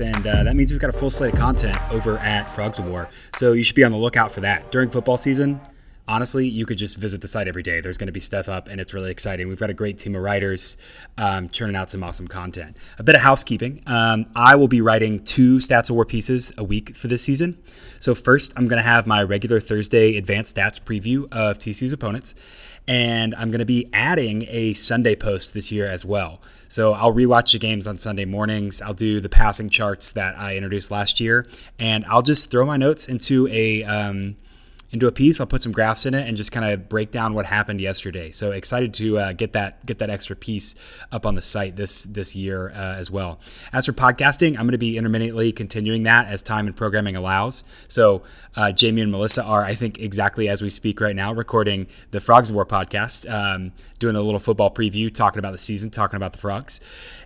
and uh, that means we've got a full slate of content over at Frogs of War. So you should be on the lookout for that. During football season, honestly, you could just visit the site every day. There's going to be stuff up, and it's really exciting. We've got a great team of writers um, churning out some awesome content. A bit of housekeeping. Um, I will be writing two Stats of War pieces a week for this season. So first, I'm going to have my regular Thursday advanced stats preview of TCU's opponents and I'm going to be adding a Sunday post this year as well. So I'll rewatch the games on Sunday mornings. I'll do the passing charts that I introduced last year, and I'll just throw my notes into a um, into a piece. I'll put some graphs in it and just kind of break down what happened yesterday. So excited to uh, get that get that extra piece up on the site this this year uh, as well. As for podcasting, I'm going to be intermittently continuing that as time and programming allows. So uh, Jamie and Melissa are, I think, exactly as we speak right now, recording the Frogs War podcast, um, doing a little football preview, talking about the season, talking about the Frogs.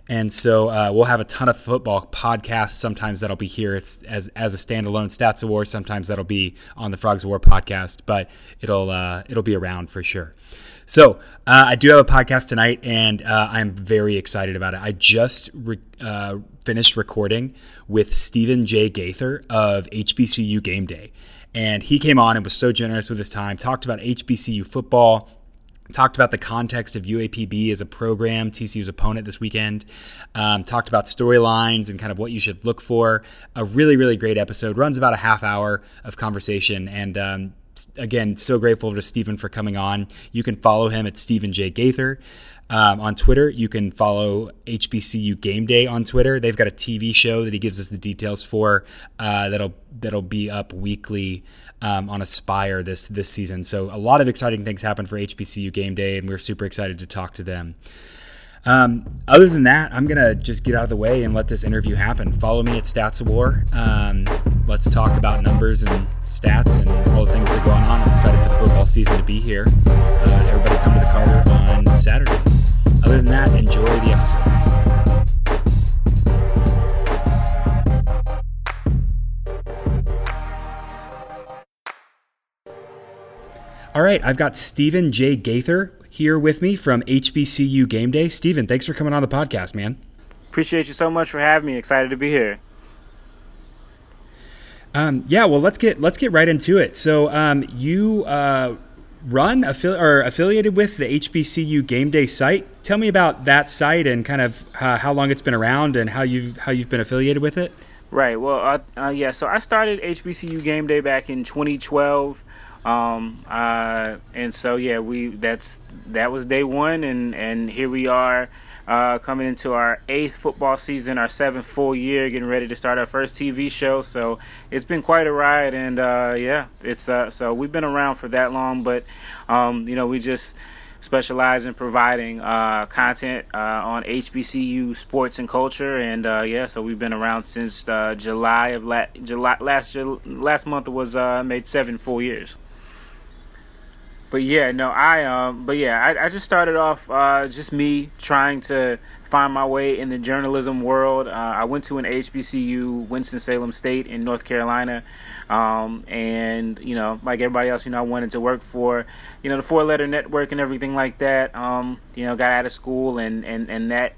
And so uh, we'll have a ton of football podcasts. Sometimes that'll be here it's as, as a standalone Stats of War. Sometimes that'll be on the Frogs of War podcast, but it'll uh, it'll be around for sure. So uh, I do have a podcast tonight, and uh, I'm very excited about it. I just re- uh, finished recording with Stephen J. Gaither of HBCU Game Day, and he came on and was so generous with his time. Talked about HBCU football talked about the context of UAPB as a program, TCU's opponent this weekend. Um, talked about storylines and kind of what you should look for. A really, really great episode. Runs about a half hour of conversation. And um, again, so grateful to Stephen for coming on. You can follow him at Stephen J. Gaither. Um, on Twitter. You can follow HBCU Game Day on Twitter. They've got a TV show that he gives us the details for. Uh, that'll that'll be up weekly um, on Aspire this this season. So a lot of exciting things happen for HBCU Game Day, and we're super excited to talk to them. Um, other than that, I'm gonna just get out of the way and let this interview happen. Follow me at Stats of War. Um, let's talk about numbers and stats and all the things that are going on. I'm excited for the football season to be here. Uh, everybody come to the Carter on Saturday. Other than that, enjoy the episode. All right, I've got Stephen J. Gaither here with me from HBCU Game Day. Stephen, thanks for coming on the podcast, man. Appreciate you so much for having me. Excited to be here. Um, yeah, well, let's get let's get right into it. So, um, you uh, run affi- or affiliated with the HBCU Game Day site. Tell me about that site and kind of uh, how long it's been around and how you've how you've been affiliated with it. Right. Well, uh, uh yeah. So I started HBCU Game Day back in 2012. Um, uh, and so yeah, we that's that was day one, and and here we are. Uh, coming into our eighth football season, our seventh full year, getting ready to start our first TV show. So it's been quite a ride, and uh, yeah, it's uh, so we've been around for that long, but um, you know we just specialize in providing uh, content uh, on HBCU sports and culture, and uh, yeah, so we've been around since July of la- July last last month was uh, made seven full years but yeah, no, I um, but yeah, I, I just started off uh, just me trying to find my way in the journalism world. Uh, I went to an HBCU, Winston Salem State in North Carolina, um, and you know, like everybody else, you know, I wanted to work for, you know, the four letter network and everything like that. Um, you know, got out of school and and and that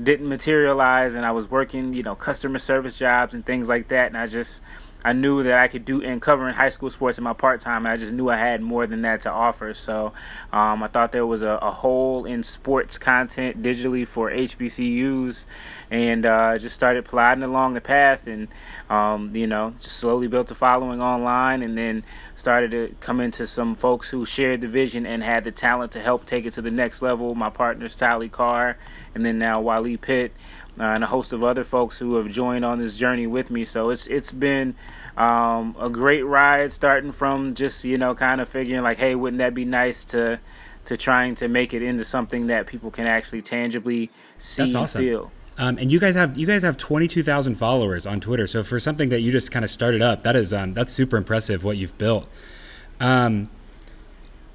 didn't materialize, and I was working, you know, customer service jobs and things like that, and I just I knew that I could do in covering high school sports in my part time. I just knew I had more than that to offer. So um, I thought there was a, a, hole in sports content digitally for HBCUs, and uh, just started plodding along the path, and um, you know, just slowly built a following online, and then started to come into some folks who shared the vision and had the talent to help take it to the next level. My partners Tally Carr, and then now Wally Pitt uh, and a host of other folks who have joined on this journey with me. So it's it's been um, a great ride, starting from just you know kind of figuring like, hey, wouldn't that be nice to to trying to make it into something that people can actually tangibly see That's awesome. and feel. Um, and you guys have you guys have twenty two thousand followers on Twitter. So for something that you just kind of started up, that is um, that's super impressive what you've built. Um,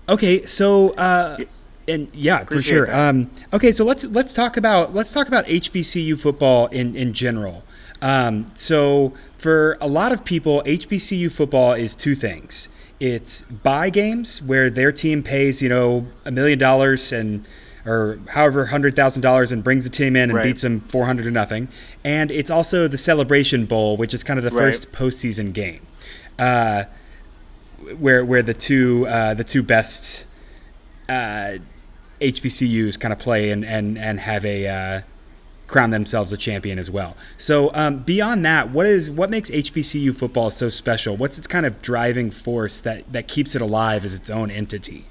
okay, so uh, and yeah, Appreciate for sure. Um, okay, so let's let's talk about let's talk about HBCU football in in general. Um, so for a lot of people, HBCU football is two things. It's buy games where their team pays you know a million dollars and or however hundred thousand dollars and brings the team in and Right. beats them four hundred to nothing. And it's also the Celebration Bowl, which is kind of the Right. first postseason game, uh, where where the two uh, the two best uh, HBCUs kind of play and and and have a uh, crown themselves a champion as well. So um, beyond that, what is what makes HBCU football so special? What's its kind of driving force that that keeps it alive as its own entity?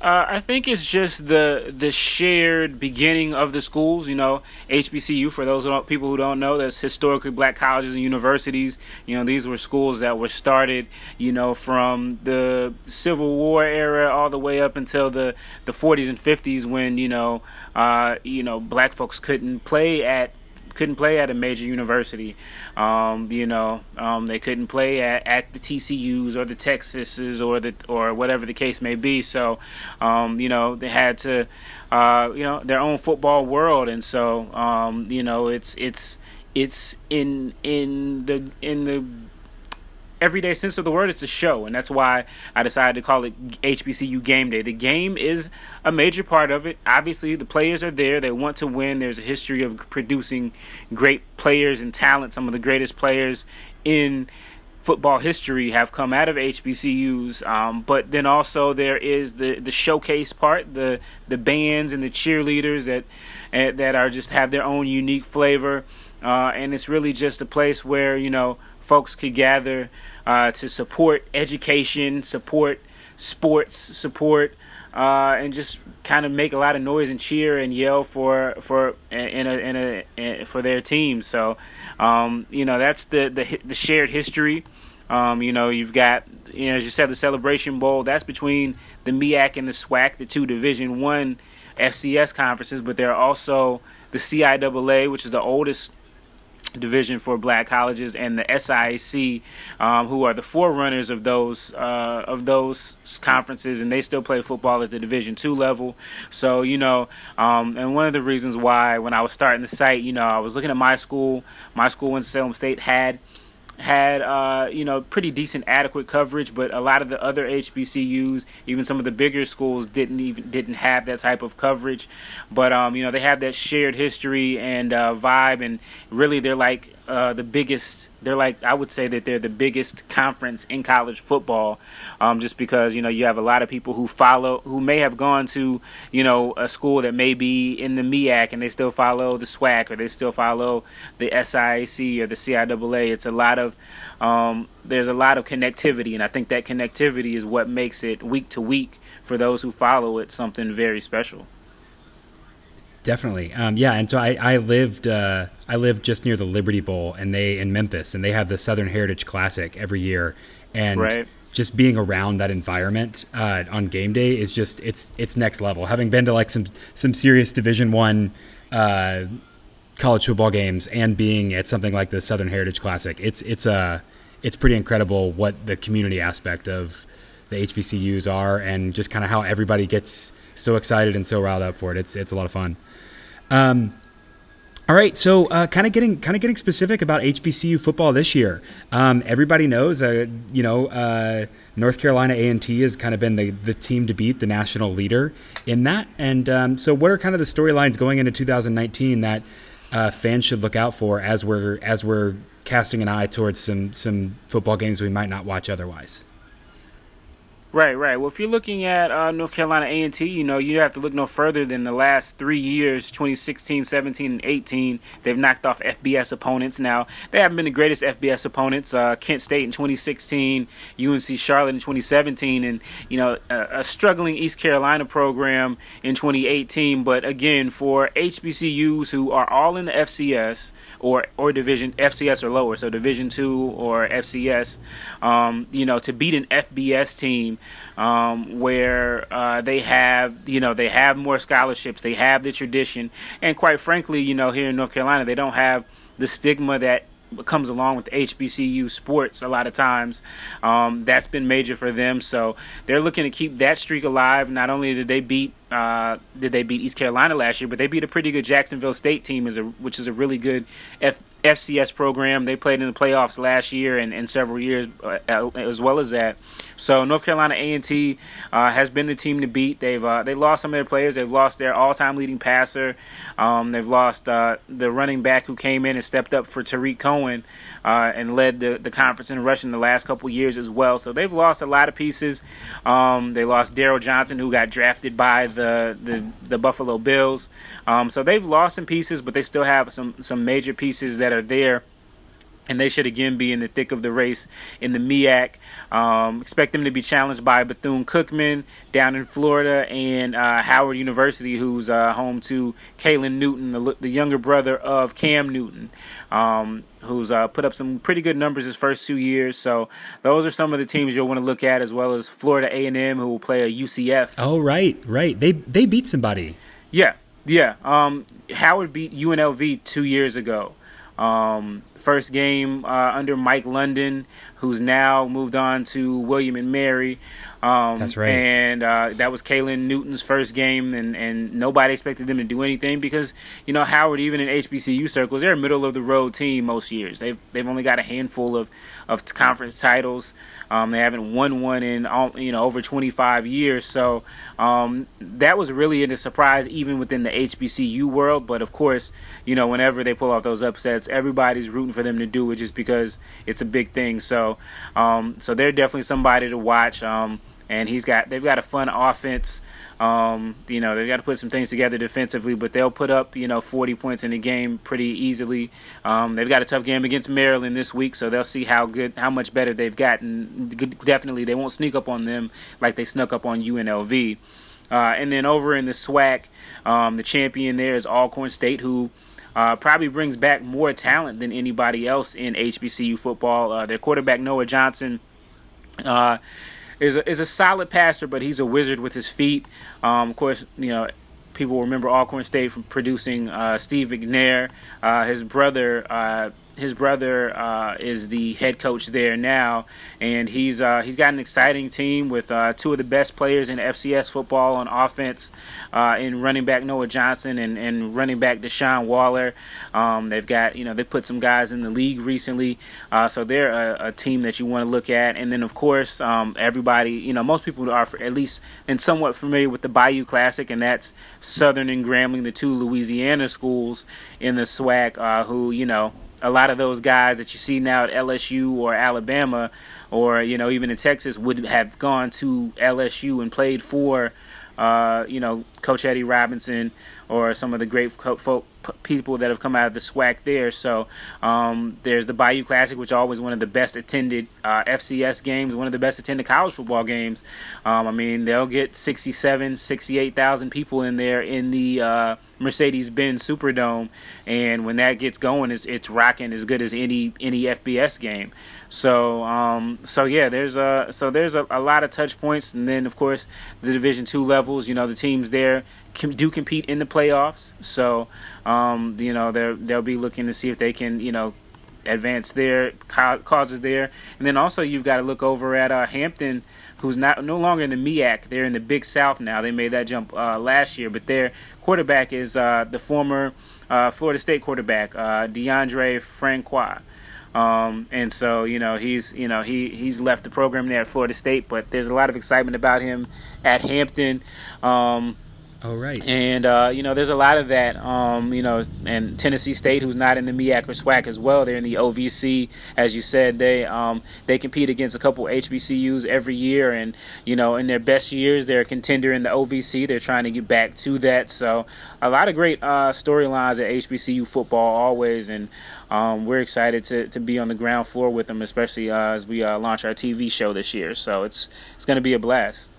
Uh, I think it's just the the shared beginning of the schools. You know, HBCU for those who people who don't know, that's historically black colleges and universities. You know, these were schools that were started, you know, from the Civil War era all the way up until the, the 40s and 50s when you know, uh, you know, black folks couldn't play at couldn't play at a major university. Um, you know, um, they couldn't play at, at the TCU's or the Texases or the or whatever the case may be. So, um, you know, they had to, uh, you know, their own football world, and so, um, you know, it's it's it's in in the in the everyday sense of the word, it's a show, and that's why I decided to call it HBCU Game Day. The game is a major part of it. Obviously, the players are there; they want to win. There's a history of producing great players and talent. Some of the greatest players in football history have come out of HBCUs. Um, but then also there is the the showcase part, the the bands and the cheerleaders that uh, that are just have their own unique flavor. Uh, and it's really just a place where you know folks could gather uh, to support education, support sports, support, uh, and just kind of make a lot of noise and cheer and yell for for in a, in a, in for their team. So, um, you know, that's the the, the shared history. Um, you know, you've got you know as you said the Celebration Bowl. That's between the MEAC and the SWAC, the two Division One FCS conferences, but there are also the CIAA, which is the oldest division for black colleges and the SIAC, um, who are the forerunners of those uh, of those conferences, and they still play football at the Division two level. So you know, um, and one of the reasons why when I was starting the site, you know, I was looking at my school. My school in Salem State had had uh, you know pretty decent adequate coverage but a lot of the other HBCUs even some of the bigger schools didn't even didn't have that type of coverage. But um, you know they have that shared history and uh, vibe and really they're like uh, the biggest they're like I would say that they're the biggest conference in college football um, just because you know you have a lot of people who follow who may have gone to you know a school that may be in the MEAC and they still follow the SWAC or they still follow the SIAC or the CIAA it's a lot of um, there's a lot of connectivity and I think that connectivity is what makes it week to week for those who follow it something very special Definitely, um, yeah. And so I, I lived uh, I lived just near the Liberty Bowl, and they in Memphis, and they have the Southern Heritage Classic every year, and Right. just being around that environment uh, on game day is just it's it's next level. Having been to like some some serious Division One uh, college football games, and being at something like the Southern Heritage Classic, it's it's uh, it's pretty incredible what the community aspect of the HBCUs are, and just kind of how everybody gets so excited and so riled up for it. It's it's a lot of fun. Um, all right, so uh, kind of getting kind of getting specific about HBCU football this year. Um, everybody knows, uh, you know, uh, North Carolina A and T has kind of been the the team to beat, the national leader in that. And um, so, what are kind of the storylines going into 2019 that uh, fans should look out for as we're as we're casting an eye towards some some football games we might not watch otherwise? Right, right. Well, if you're looking at uh, North Carolina A&T, you know, you have to look no further than the last three years, 2016, 17, and 18. They've knocked off FBS opponents. Now, they haven't been the greatest FBS opponents. Uh, Kent State in 2016, UNC Charlotte in 2017, and, you know, a, a struggling East Carolina program in 2018. But again, for HBCUs who are all in the FCS or, or Division, FCS or lower, so Division two or FCS, um, you know, to beat an FBS team um, where uh, they have, you know, they have more scholarships, they have the tradition, and quite frankly, you know, here in North Carolina, they don't have the stigma that comes along with HBCU sports a lot of times. Um, that's been major for them. So they're looking to keep that streak alive. Not only did they beat uh, did they beat East Carolina last year, but they beat a pretty good Jacksonville State team, is a, which is a really good F, FCS program. They played in the playoffs last year and, and several years uh, as well as that. So North Carolina A&T uh, has been the team to beat. They've uh, they lost some of their players. They've lost their all-time leading passer. Um, they've lost uh, the running back who came in and stepped up for Tarik Cohen uh, and led the, the conference in rushing the last couple years as well. So they've lost a lot of pieces. Um, they lost Darryl Johnson who got drafted by the the, the Buffalo Bills. Um, so they've lost some pieces, but they still have some some major pieces that are there and they should again be in the thick of the race in the MEAC. Um, expect them to be challenged by Bethune Cookman down in Florida and uh, Howard University, who's uh, home to Caylin Newton, the, the, younger brother of Cam Newton, um, who's uh, put up some pretty good numbers his first two years. So those are some of the teams you'll want to look at, as well as Florida A&M, who will play a UCF. Oh, right, right. They they beat somebody. Yeah, yeah. Um, Howard beat UNLV two years ago. Um, first game uh, under Mike London, who's now moved on to William and Mary. Um, That's right. And uh, that was Caylin Newton's first game, and, and nobody expected them to do anything because you know Howard, even in HBCU circles, they're a middle of the road team most years. They've they've only got a handful of of conference titles. Um, they haven't won one in you know over 25 years, so um, that was really a surprise even within the HBCU world. But of course, you know whenever they pull off those upsets, everybody's rooting for them to do it just because it's a big thing. So um, so they're definitely somebody to watch. Um, and he's got they've got a fun offense. Um, you know, they've got to put some things together defensively, but they'll put up, you know, 40 points in the game pretty easily. Um, they've got a tough game against Maryland this week, so they'll see how good, how much better they've gotten. Definitely, they won't sneak up on them like they snuck up on UNLV. Uh, and then over in the SWAC, um, the champion there is Alcorn State, who uh, probably brings back more talent than anybody else in HBCU football. Uh, their quarterback Noah Johnson uh, is a, is a solid passer, but he's a wizard with his feet. Um, of course, you know people remember Alcorn State from producing uh, Steve McNair. Uh, his brother uh, his brother uh, is the head coach there now, and he's uh, he's got an exciting team with uh, two of the best players in FCS football on offense, uh, in running back Noah Johnson and, and running back Deshaun Waller. Um, they've got you know they put some guys in the league recently, uh, so they're a, a, team that you want to look at. And then of course um, everybody you know most people are at least and somewhat familiar with the Bayou Classic, and that's Southern and Grambling, the two Louisiana schools in the SWAC, uh, who you know a lot of those guys that you see now at LSU or Alabama or you know even in Texas would have gone to LSU and played for uh, you know Coach Eddie Robinson or some of the great folk, people that have come out of the SWAC there. So um, there's the Bayou Classic, which always one of the best attended uh, FCS games, one of the best attended college football games. Um, I mean, they'll get 67, 68,000 people in there in the uh, Mercedes-Benz Superdome, and when that gets going, it's, it's rocking as good as any any FBS game. So um, so yeah, there's a so there's a, a lot of touch points, and then of course the Division two levels. You know, the teams there can, do compete in the playoffs. So, um, you know, they they'll be looking to see if they can, you know, advance their causes there. And then also you've got to look over at uh, Hampton, who's not no longer in the MEAC. They're in the Big South now. They made that jump uh, last year, but their quarterback is uh, the former uh, Florida State quarterback uh, Deondre Francois. Um, and so you know he's you know he he's left the program there at Florida State, but there's a lot of excitement about him at Hampton. Um, Oh right. And uh, you know, there's a lot of that. Um, you know, and Tennessee State, who's not in the MEAC or SWAC as well, they're in the OVC. As you said, they um, they compete against a couple HBCUs every year, and you know, in their best years, they're a contender in the OVC. They're trying to get back to that. So, a lot of great uh, storylines at HBCU football always, and um, we're excited to, to be on the ground floor with them, especially uh, as we uh, launch our TV show this year. So it's it's going to be a blast.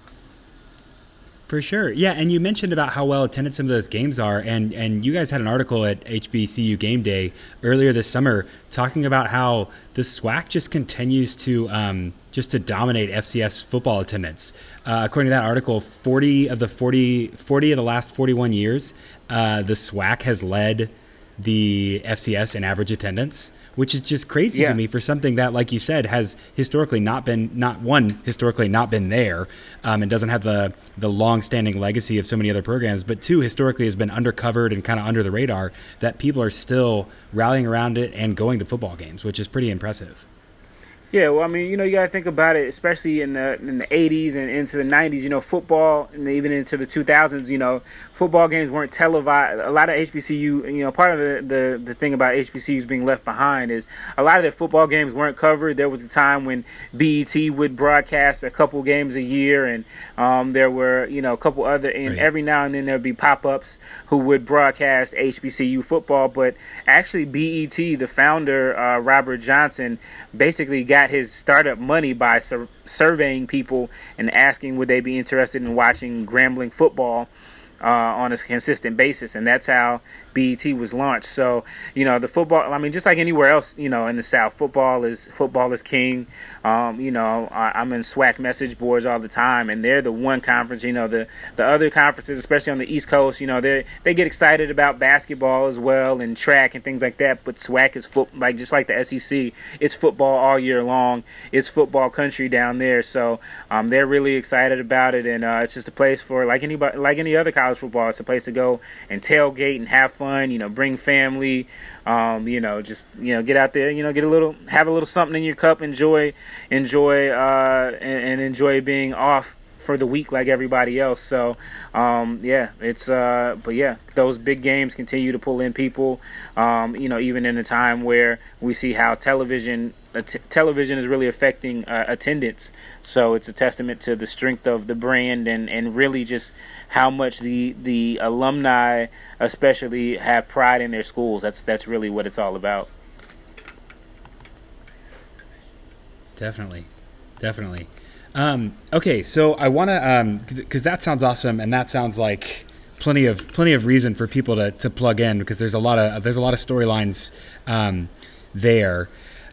For sure. Yeah, and you mentioned about how well attended some of those games are and and you guys had an article at HBCU Game Day earlier this summer talking about how the SWAC just continues to um, just to dominate FCS football attendance. Uh, according to that article, 40 of the 40 40 of the last 41 years, uh, the SWAC has led the FCS in average attendance, which is just crazy Yeah. to me for something that, like you said, has historically not been not one historically not been there, um, and doesn't have the the long standing legacy of so many other programs, but two historically has been undercovered and kind of under the radar. That people are still rallying around it and going to football games, which is pretty impressive. Yeah, well, I mean, you know, you got to think about it, especially in the in the '80s and into the '90s. You know, football, and even into the 2000s. You know, football games weren't televised. A lot of HBCU, you know, part of the the, the thing about HBCUs being left behind is a lot of the football games weren't covered. There was a time when BET would broadcast a couple games a year, and um, there were you know a couple other, and Right. every now and then there'd be pop ups who would broadcast HBCU football. But actually, BET, the founder uh, Robert Johnson, basically got his startup money by sur- surveying people and asking would they be interested in watching Grambling football uh, on a consistent basis, and that's how BET was launched. So you know the football. I mean, just like anywhere else, you know, in the South, football is football is king. Um, you know, I, I'm in SWAC message boards all the time, and they're the one conference. You know, the the other conferences, especially on the East Coast, you know, they they get excited about basketball as well and track and things like that. But SWAC is foot like just like the SEC, it's football all year long. It's football country down there, so um, they're really excited about it, and uh, it's just a place for like anybody like any other college football. It's a place to go and tailgate and have fun. You know, bring family. Um, you know, just you know, get out there. You know, get a little, have a little something in your cup. Enjoy, enjoy, uh, and, and enjoy being off for the week like everybody else. So, um, yeah, it's uh, but yeah, those big games continue to pull in people. Um, you know, even in a time where we see how television television is really affecting uh, attendance. So it's a testament to the strength of the brand and and really just how much the the alumni especially have pride in their schools. That's that's really what it's all about. Definitely, definitely. Um, okay, so I want to because that sounds awesome, and that sounds like plenty of plenty of reason for people to, to plug in because there's a lot of there's a lot of storylines um, there.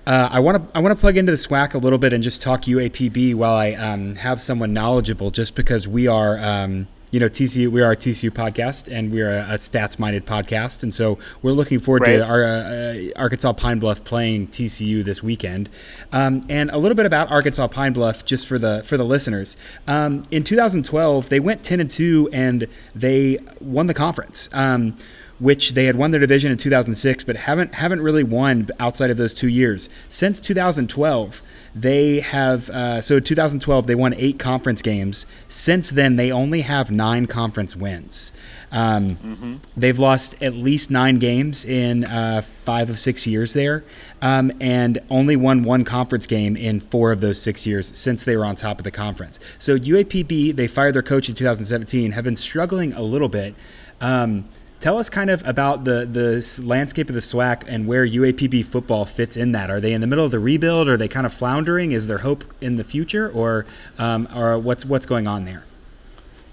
Uh, I want to I want to plug into the SWAC a little bit and just talk UAPB while I um, have someone knowledgeable, just because we are. Um, you know, TCU. We are a TCU podcast, and we're a, a stats-minded podcast, and so we're looking forward Right. to our uh, Arkansas Pine Bluff playing TCU this weekend. Um, and a little bit about Arkansas Pine Bluff, just for the for the listeners. Um, in 2012, they went 10 and two, and they won the conference. Um, which they had won their division in 2006, but haven't haven't really won outside of those two years since 2012. They have uh, so 2012 they won eight conference games. Since then, they only have nine conference wins. Um, They've lost at least nine games in uh, five of six years there, um, and only won one conference game in four of those six years since they were on top of the conference. So UAPB they fired their coach in 2017, have been struggling a little bit. Um, Tell us kind of about the the landscape of the SWAC and where UAPB football fits in that. Are they in the middle of the rebuild? Are they kind of floundering? Is there hope in the future, or um, or what's what's going on there?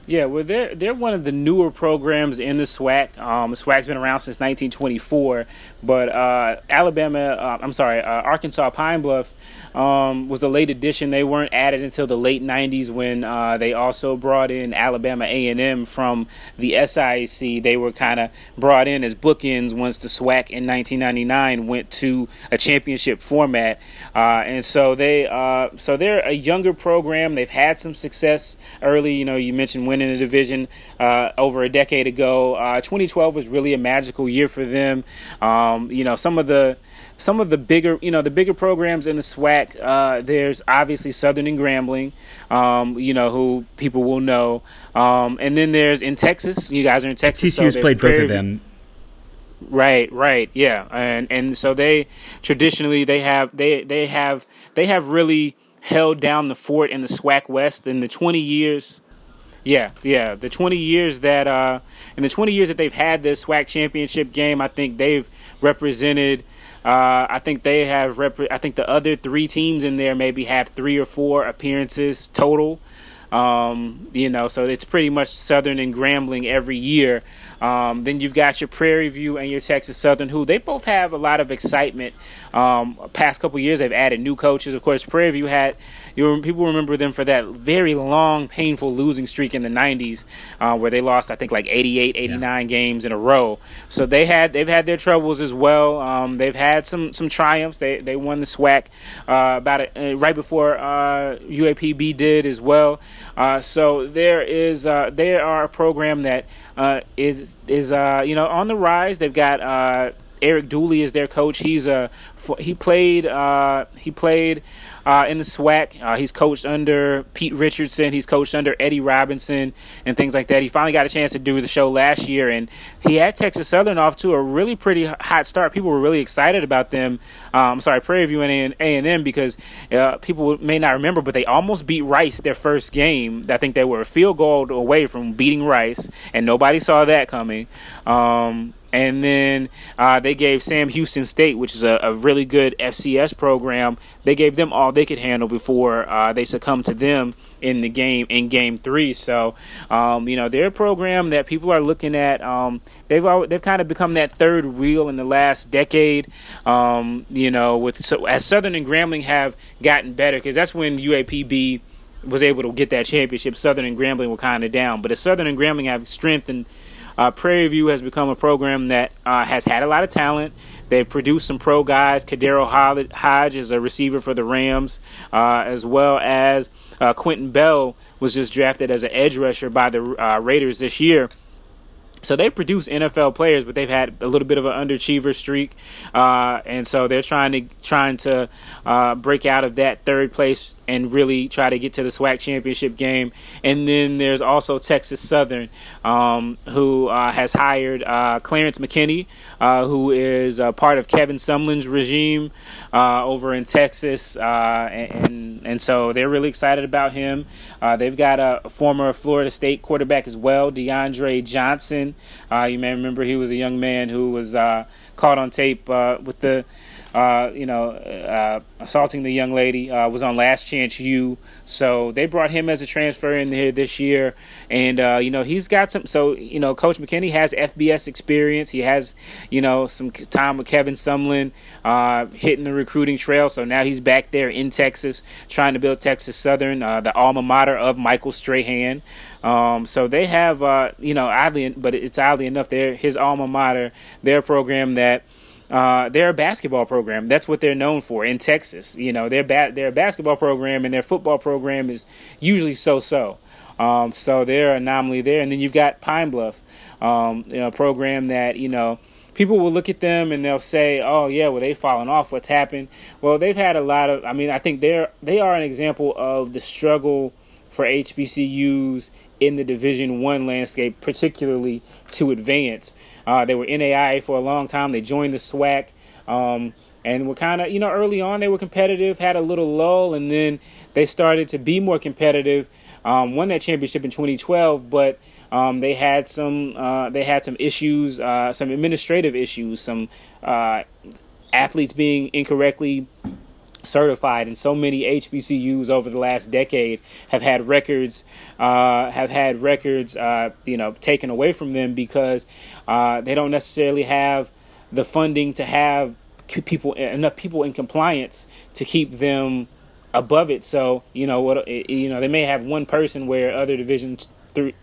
Yeah, well, they're they're one of the newer programs in the SWAC. Um, SWAC's been around since 1924, but uh, Alabama, uh, I'm sorry, uh, Arkansas Pine Bluff um, was the late addition. They weren't added until the late 90s when uh, they also brought in Alabama A&M from the SIAC. They were kind of brought in as bookends once the SWAC in 1999 went to a championship format, uh, and so they uh, so they're a younger program. They've had some success early. You know, you mentioned winning the division uh, over a decade ago. Uh, 2012 was really a magical year for them. Um, you know, some of the some of the bigger, you know, the bigger programs in the SWAC. Uh, there's obviously Southern and Grambling, um, you know, who people will know, um, and then there's in Texas. You guys are in Texas. so TCU's there's played both of them. Right, right, yeah, and and so they traditionally they have they they have they have really held down the fort in the SWAC West in the twenty years. Yeah, yeah, the twenty years that uh, in the twenty years that they've had this SWAC championship game, I think they've represented. Uh, I think they have. Rep- I think the other three teams in there maybe have three or four appearances total. Um, you know, so it's pretty much Southern and Grambling every year. Um, then you've got your Prairie View and your Texas Southern, who they both have a lot of excitement. Um, past couple years, they've added new coaches. Of course, Prairie View had you people remember them for that very long, painful losing streak in the '90s, uh, where they lost I think like 88, 89 yeah. games in a row. So they had they've had their troubles as well. Um, they've had some some triumphs. They they won the SWAC uh, about a, uh, right before uh, UAPB did as well. Uh, so there is uh, they are a program that uh, is is uh, you know on the rise. They've got uh, Eric Dooley is their coach. He's a he played uh, he played uh, in the SWAC. Uh, he's coached under Pete Richardson. He's coached under Eddie Robinson and things like that. He finally got a chance to do the show last year, and he had Texas Southern off to a really pretty hot start. People were really excited about them. I'm um, sorry, Prairie View and A and M because uh, people may not remember, but they almost beat Rice their first game. I think they were a field goal away from beating Rice, and nobody saw that coming. Um, and then uh, they gave Sam Houston State, which is a, a, really good FCS program, they gave them all they could handle before uh, they succumbed to them in the game in Game Three. So, um, you know, they're a program that people are looking at. Um, they've always, they've kind of become that third wheel in the last decade. Um, you know, with so as Southern and Grambling have gotten better because that's when UAPB was able to get that championship. Southern and Grambling were kind of down, but as Southern and Grambling have strengthened uh, Prairie View has become a program that uh, has had a lot of talent. They've produced some pro guys. KhaDarel Hodge is a receiver for the Rams, uh, as well as uh, Quinton Bell was just drafted as an edge rusher by the uh, Raiders this year. So they produce NFL players, but they've had a little bit of an underachiever streak, uh, and so they're trying to trying to uh, break out of that third place and really try to get to the SWAC championship game. And then there's also Texas Southern, um, who uh, has hired uh, Clarence McKinney, uh, who is part of Kevin Sumlin's regime uh, over in Texas, and and so they're really excited about him. they've got a former Florida State quarterback as well, DeAndre Johnson. Uh, you may remember he was a young man who was uh, caught on tape uh, with the uh, you know, uh, assaulting the young lady, uh, was on Last Chance U. So they brought him as a transfer in here this year, and uh, you know he's got some. So you know, Coach McKinney has FBS experience. He has you know some time with Kevin Sumlin, uh, hitting the recruiting trail. So now he's back there in Texas, trying to build Texas Southern, the alma mater of Michael Strahan. Um, so they have, you know, oddly, but it's oddly enough, they're his alma mater, their program that uh, they're a basketball program. That's what they're known for in Texas. You know, their ba- their basketball program and their football program is usually so-so. Um, so they're an anomaly there. And then you've got Pine Bluff, um, you know, a program that you know people will look at them and they'll say, "Oh yeah, well they've fallen off. What's happened?" Well, they've had a lot of. I mean, I think they're they are an example of the struggle for HBCUs in the Division One landscape, particularly to advance. Uh, they were NAIA for a long time. They joined the SWAC. Um, and were kind of, you know, early on they were competitive, had a little lull, and then they started to be more competitive. Um, won that championship in 2012, but um, they had some uh, they had some issues, uh, some administrative issues, some uh, athletes being incorrectly certified and so many HBCUs over the last decade have had records uh, have had records uh, you know taken away from them because uh, they don't necessarily have the funding to have people enough people in compliance to keep them above it. So you know what you know they may have one person where other division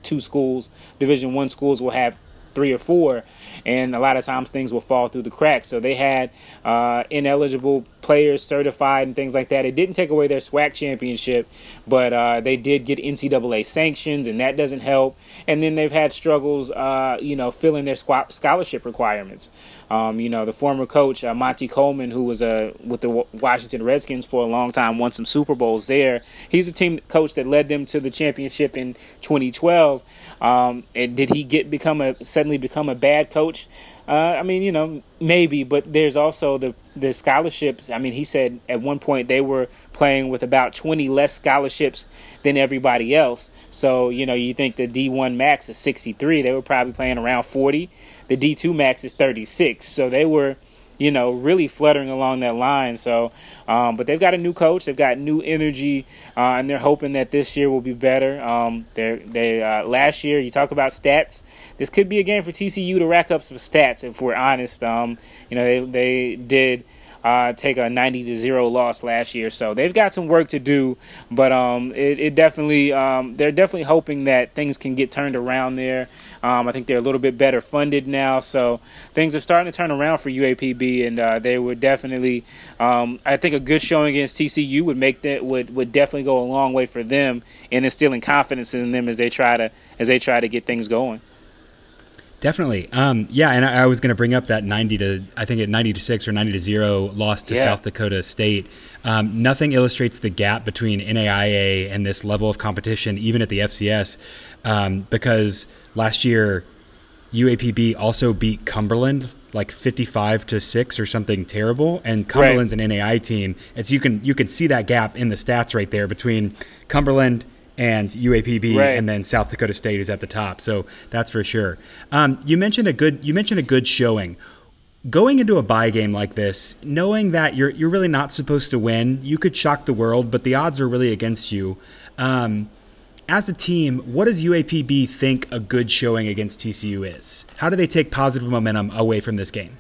two schools division one schools will have three or four, and a lot of times things will fall through the cracks. So they had uh, ineligible players certified and things like that. It didn't take away their SWAC championship, but uh, they did get NCAA sanctions, and that doesn't help. And then they've had struggles, uh, you know, filling their scholarship requirements. Um, you know, the former coach uh, Monte Coleman, who was uh, with the Washington Redskins for a long time, won some Super Bowls there. He's a team coach that led them to the championship in 2012. Um, did he get become a suddenly become a bad coach? Uh, I mean, you know, maybe, but there's also the the scholarships. I mean, he said at one point they were playing with about 20 less scholarships than everybody else. So, you know, you think the D1 max is 63, they were probably playing around 40. The D2 max is 36. So they were you know, really fluttering along that line. So, um, but they've got a new coach, they've got new energy, uh, and they're hoping that this year will be better. Um, they they uh, last year, you talk about stats. This could be a game for TCU to rack up some stats, if we're honest. Um, you know, they they did uh, take a 90 to 0 loss last year. So they've got some work to do, but um, it, it, definitely um, they're definitely hoping that things can get turned around there. Um, I think they're a little bit better funded now, so things are starting to turn around for UAPB, and uh, they would definitely. Um, I think a good showing against TCU would make that would would definitely go a long way for them in instilling confidence in them as they try to as they try to get things going. Definitely. Um, yeah, and I, I was going to bring up that 90 to, I think at 90 to 6 or 90 to 0 loss to yeah. South Dakota State. Um, nothing illustrates the gap between NAIA and this level of competition, even at the FCS, um, because last year UAPB also beat Cumberland like 55 to 6 or something terrible and Cumberland's right. an NAI team and so you can you can see that gap in the stats right there between Cumberland and UAPB, right. and then South Dakota State is at the top. So that's for sure. Um, you mentioned a good you mentioned a good showing. Going into a bye game like this, knowing that you're you're really not supposed to win, you could shock the world, but the odds are really against you. Um, as a team, what does UAPB think a good showing against TCU is? How do they take positive momentum away from this game?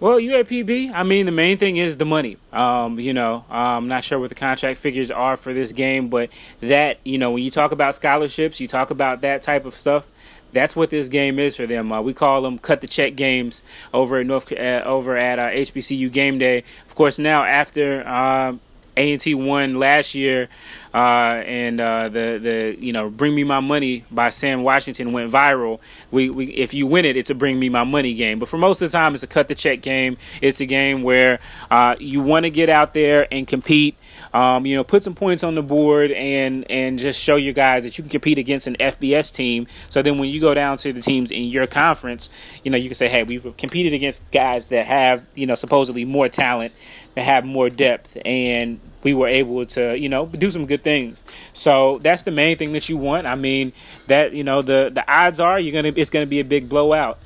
Well, UAPB, I mean, the main thing is the money. Um, you know, I'm not sure what the contract figures are for this game, but that, you know, when you talk about scholarships, you talk about that type of stuff. That's what this game is for them. Uh, we call them cut the check games over at North uh, over at uh, HBCU Game Day. Of course, now after uh, a&T won last year, uh, and uh, the the you know "Bring Me My Money" by Sam Washington went viral. We, we if you win it, it's a "Bring Me My Money" game. But for most of the time, it's a cut the check game. It's a game where uh, you want to get out there and compete. Um, you know, put some points on the board and and just show your guys that you can compete against an FBS team. So then when you go down to the teams in your conference, you know you can say, hey, we've competed against guys that have you know supposedly more talent, that have more depth, and we were able to, you know, do some good things. So that's the main thing that you want. I mean, that you know, the the odds are you're gonna it's gonna be a big blowout.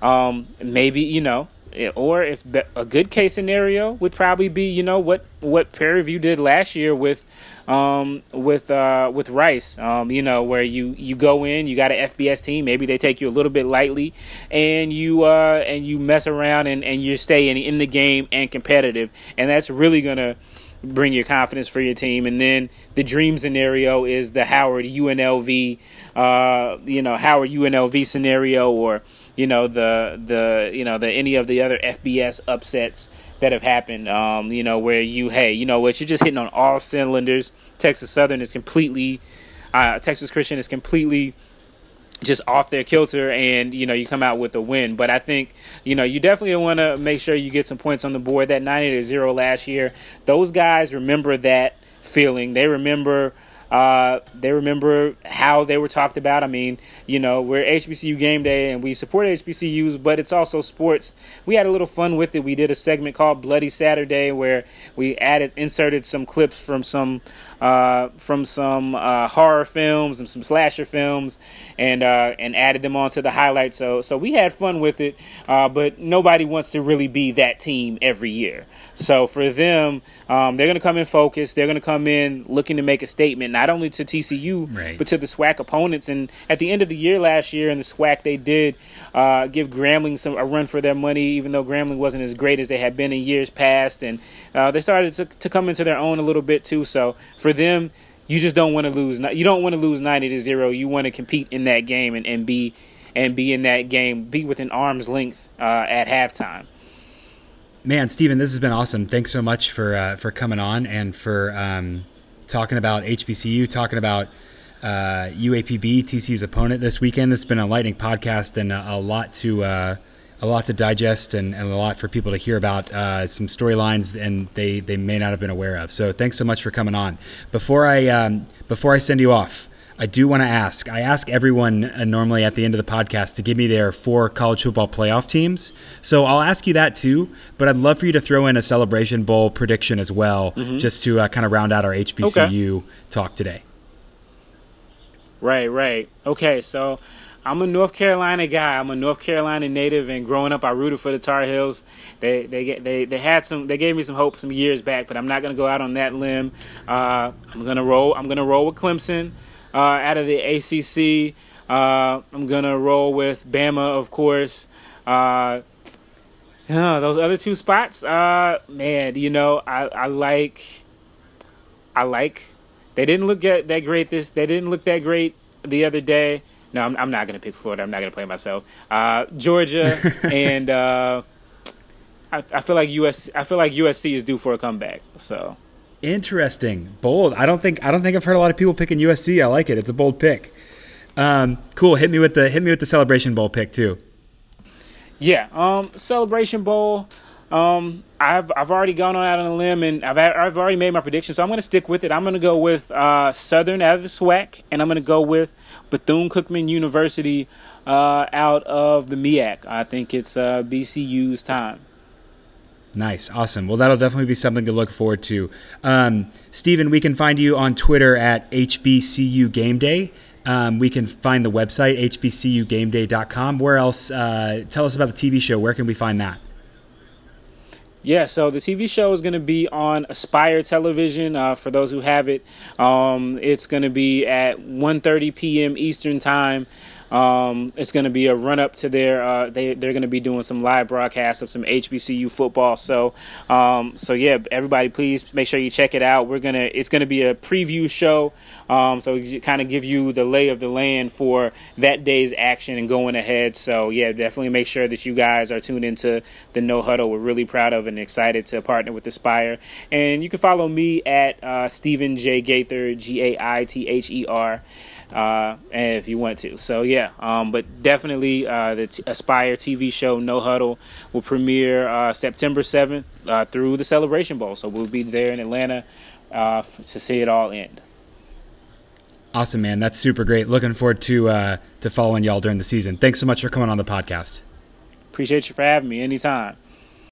Um, maybe you know, or if a good case scenario would probably be you know what what Prairie View did last year with um, with uh, with Rice, um, you know, where you you go in, you got an FBS team, maybe they take you a little bit lightly, and you uh, and you mess around and, and you stay in, in the game and competitive, and that's really gonna bring your confidence for your team. And then the dream scenario is the Howard UNLV, uh, you know, Howard UNLV scenario, or you know the the you know the any of the other FBS upsets that have happened. Um, you know where you hey you know what you're just hitting on all cylinders. Texas Southern is completely, uh, Texas Christian is completely just off their kilter and you know you come out with a win. But i think you know you definitely want to make sure you get some points on the board. That 90 to 0 last year those guys remember that feeling. They remember uh, they remember how they were talked about. I mean, you know, we're HBCU game day and we support HBCUs, but it's also sports. We had a little fun with it. We did a segment called Bloody Saturday where we added, inserted some clips from some uh, from some uh, horror films and some slasher films, and uh, and added them onto the highlights. So so we had fun with it, uh, but nobody wants to really be that team every year. So for them, um, they're going to come in focused. They're going to come in looking to make a statement, not only to TCU right. but to the SWAC opponents. And at the end of the year last year in the SWAC, they did uh, give Grambling some a run for their money, even though Grambling wasn't as great as they had been in years past, and uh, they started to, to come into their own a little bit too. So for them, you just don't want to lose. You don't want to lose ninety to zero. You want to compete in that game and, and be and be in that game, be within arm's length uh, at halftime. Man, Stephen, this has been awesome. Thanks so much for uh, for coming on and for um, talking about HBCU, talking about uh, UAPB, TCU's opponent this weekend. This has been a lightning podcast and a, a lot to uh, a lot to digest and, and, a lot for people to hear about uh, some storylines and they, they may not have been aware of. So thanks so much for coming on. Before I um, before I send you off, I do want to ask. I ask everyone uh, normally at the end of the podcast to give me their four college football playoff teams. So I'll ask you that too. But I'd love for you to throw in a Celebration Bowl prediction as well, mm-hmm. just to uh, kind of round out our HBCU okay. talk today. Right, right. Okay, so I'm a North Carolina guy. I'm a North Carolina native, and growing up, I rooted for the Tar Heels. They they get they they had some they gave me some hope some years back, but I'm not gonna go out on that limb. Uh, I'm gonna roll. I'm gonna roll with Clemson uh, out of the ACC. Uh, I'm gonna roll with Bama, of course. Uh, those other two spots, uh, man, you know, I, I like, I like. They didn't look that great. This they didn't look that great the other day. No, I'm, I'm not going to pick Florida. I'm not going to play myself. Uh, Georgia and uh, I, I feel like US. I feel like USC is due for a comeback. So interesting, bold. I don't think I don't think I've heard a lot of people picking USC. I like it. It's a bold pick. Um, cool. Hit me with the hit me with the Celebration Bowl pick too. Yeah. Um, Celebration Bowl. Um, I've I've already gone on out on a limb and I've I've already made my prediction, so I'm going to stick with it. I'm going to go with uh, Southern out of the SWAC, and I'm going to go with Bethune Cookman University uh, out of the MEAC. I think it's uh, BCU's time. Nice, awesome. Well, that'll definitely be something to look forward to. Um, Stephen, we can find you on Twitter at HBCU Game Day. Um, we can find the website hbcugameday.com. Where else? Uh, tell us about the TV show. Where can we find that? Yeah, so the TV show is going to be on Aspire Television. Uh, for those who have it, um, it's going to be at 1:30 p.m. Eastern Time. Um, it's going to be a run up to their. Uh, they they're going to be doing some live broadcasts of some HBCU football. So um, so yeah, everybody, please make sure you check it out. We're gonna. It's going to be a preview show. Um, so kind of give you the lay of the land for that day's action and going ahead. So yeah, definitely make sure that you guys are tuned into the No Huddle. We're really proud of and excited to partner with Aspire. And you can follow me at uh, Stephen J Gaither G A I T H E R uh, if you want to. So yeah, um, but definitely uh, the T- Aspire TV show No Huddle will premiere uh, September seventh uh, through the Celebration Bowl. So we'll be there in Atlanta uh, f- to see it all end. Awesome, man. That's super great. Looking forward to uh, to following y'all during the season. Thanks so much for coming on the podcast. Appreciate you for having me anytime.